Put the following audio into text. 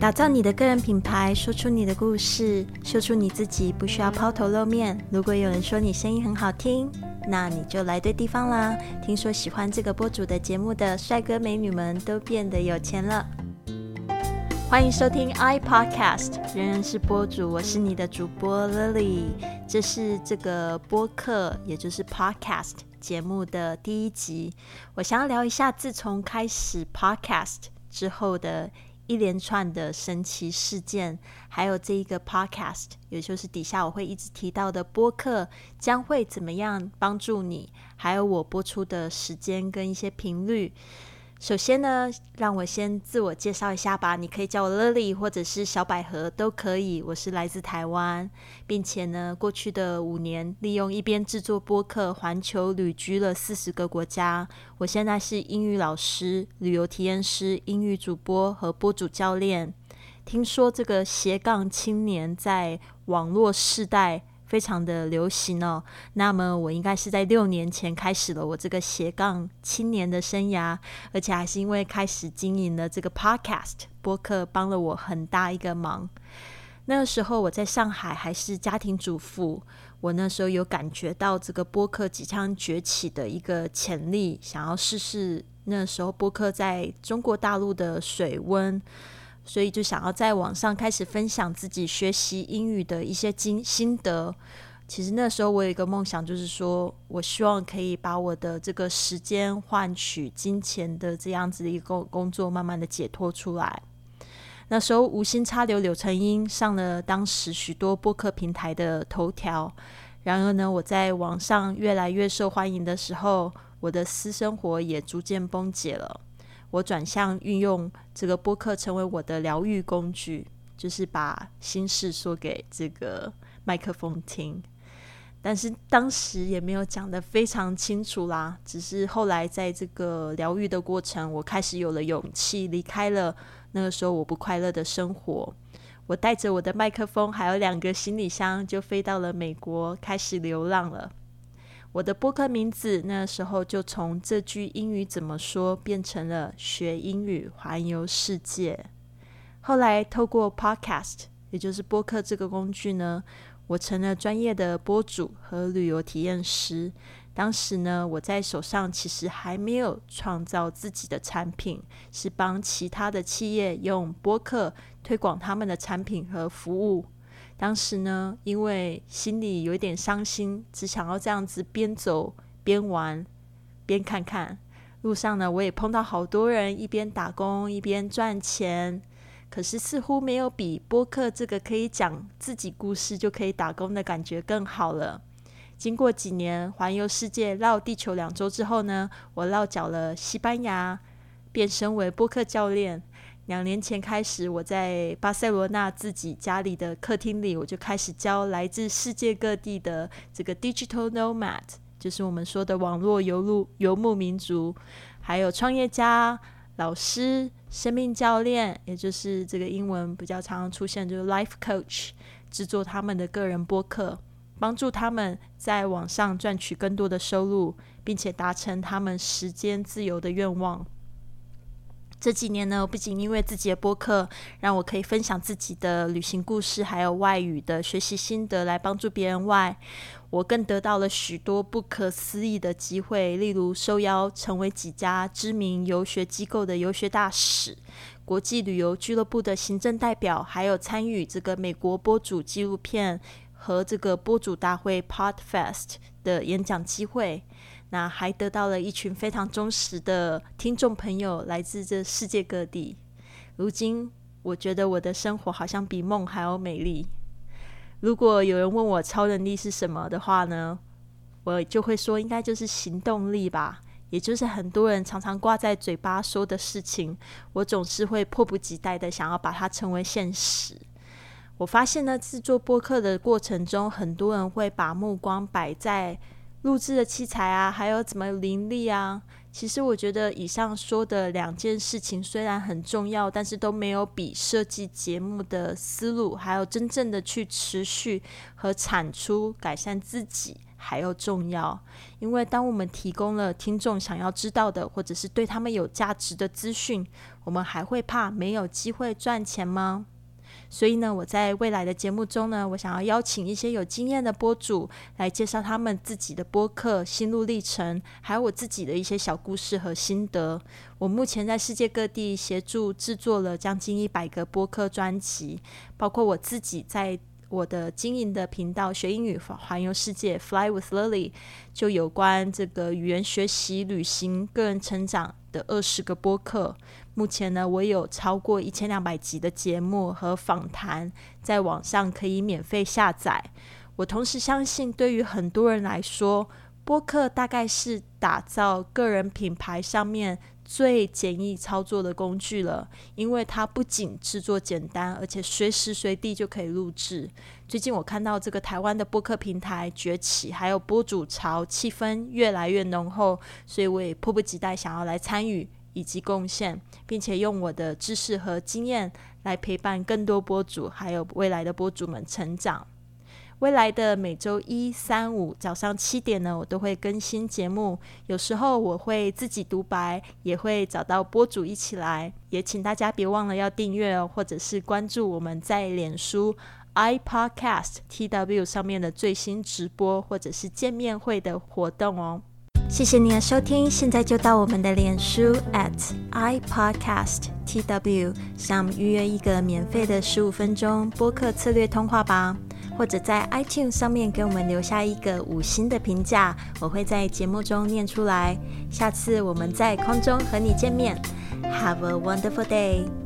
打造你的个人品牌，说出你的故事，秀出你自己，不需要抛头露面。如果有人说你声音很好听，那你就来对地方啦。听说喜欢这个播主的节目的帅哥美女们都变得有钱了。欢迎收听 i Podcast，人人是播主，我是你的主播 Lily。这是这个播客，也就是 Podcast 节目的第一集。我想要聊一下，自从开始 Podcast 之后的。一连串的神奇事件，还有这一个 podcast，也就是底下我会一直提到的播客，将会怎么样帮助你？还有我播出的时间跟一些频率。首先呢，让我先自我介绍一下吧。你可以叫我 Lily，或者是小百合都可以。我是来自台湾，并且呢，过去的五年利用一边制作播客，环球旅居了四十个国家。我现在是英语老师、旅游体验师、英语主播和播主教练。听说这个斜杠青年在网络世代。非常的流行哦。那么我应该是在六年前开始了我这个斜杠青年的生涯，而且还是因为开始经营了这个 podcast 播客，帮了我很大一个忙。那个时候我在上海还是家庭主妇，我那时候有感觉到这个播客即将崛起的一个潜力，想要试试那时候播客在中国大陆的水温。所以就想要在网上开始分享自己学习英语的一些经心得。其实那时候我有一个梦想，就是说我希望可以把我的这个时间换取金钱的这样子的一个工作，慢慢的解脱出来。那时候无心插柳柳成荫，上了当时许多播客平台的头条。然而呢，我在网上越来越受欢迎的时候，我的私生活也逐渐崩解了。我转向运用这个播客成为我的疗愈工具，就是把心事说给这个麦克风听。但是当时也没有讲的非常清楚啦，只是后来在这个疗愈的过程，我开始有了勇气，离开了那个时候我不快乐的生活。我带着我的麦克风，还有两个行李箱，就飞到了美国，开始流浪了。我的播客名字那时候就从这句英语怎么说变成了学英语环游世界。后来透过 Podcast，也就是播客这个工具呢，我成了专业的播主和旅游体验师。当时呢，我在手上其实还没有创造自己的产品，是帮其他的企业用播客推广他们的产品和服务。当时呢，因为心里有一点伤心，只想要这样子边走边玩边看看。路上呢，我也碰到好多人一边打工一边赚钱，可是似乎没有比播客这个可以讲自己故事就可以打工的感觉更好了。经过几年环游世界、绕地球两周之后呢，我落脚了西班牙，变身为播客教练。两年前开始，我在巴塞罗那自己家里的客厅里，我就开始教来自世界各地的这个 digital nomad，就是我们说的网络游路游牧民族，还有创业家、老师、生命教练，也就是这个英文比较常常出现，就是 life coach，制作他们的个人播客，帮助他们在网上赚取更多的收入，并且达成他们时间自由的愿望。这几年呢，不仅因为自己的播客让我可以分享自己的旅行故事，还有外语的学习心得来帮助别人外，我更得到了许多不可思议的机会，例如受邀成为几家知名游学机构的游学大使、国际旅游俱乐部的行政代表，还有参与这个美国播主纪录片和这个播主大会 Podfest 的演讲机会。那还得到了一群非常忠实的听众朋友，来自这世界各地。如今，我觉得我的生活好像比梦还要美丽。如果有人问我超能力是什么的话呢，我就会说，应该就是行动力吧。也就是很多人常常挂在嘴巴说的事情，我总是会迫不及待的想要把它成为现实。我发现呢，制作播客的过程中，很多人会把目光摆在。录制的器材啊，还有怎么盈利啊？其实我觉得以上说的两件事情虽然很重要，但是都没有比设计节目的思路，还有真正的去持续和产出改善自己，还要重要。因为当我们提供了听众想要知道的，或者是对他们有价值的资讯，我们还会怕没有机会赚钱吗？所以呢，我在未来的节目中呢，我想要邀请一些有经验的播主来介绍他们自己的播客心路历程，还有我自己的一些小故事和心得。我目前在世界各地协助制作了将近一百个播客专辑，包括我自己在我的经营的频道学英语环游世界 Fly with Lily，就有关这个语言学习、旅行、个人成长的二十个播客。目前呢，我有超过一千两百集的节目和访谈在网上可以免费下载。我同时相信，对于很多人来说，播客大概是打造个人品牌上面最简易操作的工具了，因为它不仅制作简单，而且随时随地就可以录制。最近我看到这个台湾的播客平台崛起，还有播主潮，气氛越来越浓厚，所以我也迫不及待想要来参与。以及贡献，并且用我的知识和经验来陪伴更多播主，还有未来的播主们成长。未来的每周一、三、五早上七点呢，我都会更新节目。有时候我会自己独白，也会找到播主一起来。也请大家别忘了要订阅哦，或者是关注我们在脸书 iPodcast TW 上面的最新直播，或者是见面会的活动哦。谢谢你的收听，现在就到我们的脸书 at i podcast tw 上预约一个免费的十五分钟播客策略通话吧，或者在 iTunes 上面给我们留下一个五星的评价，我会在节目中念出来。下次我们在空中和你见面，Have a wonderful day。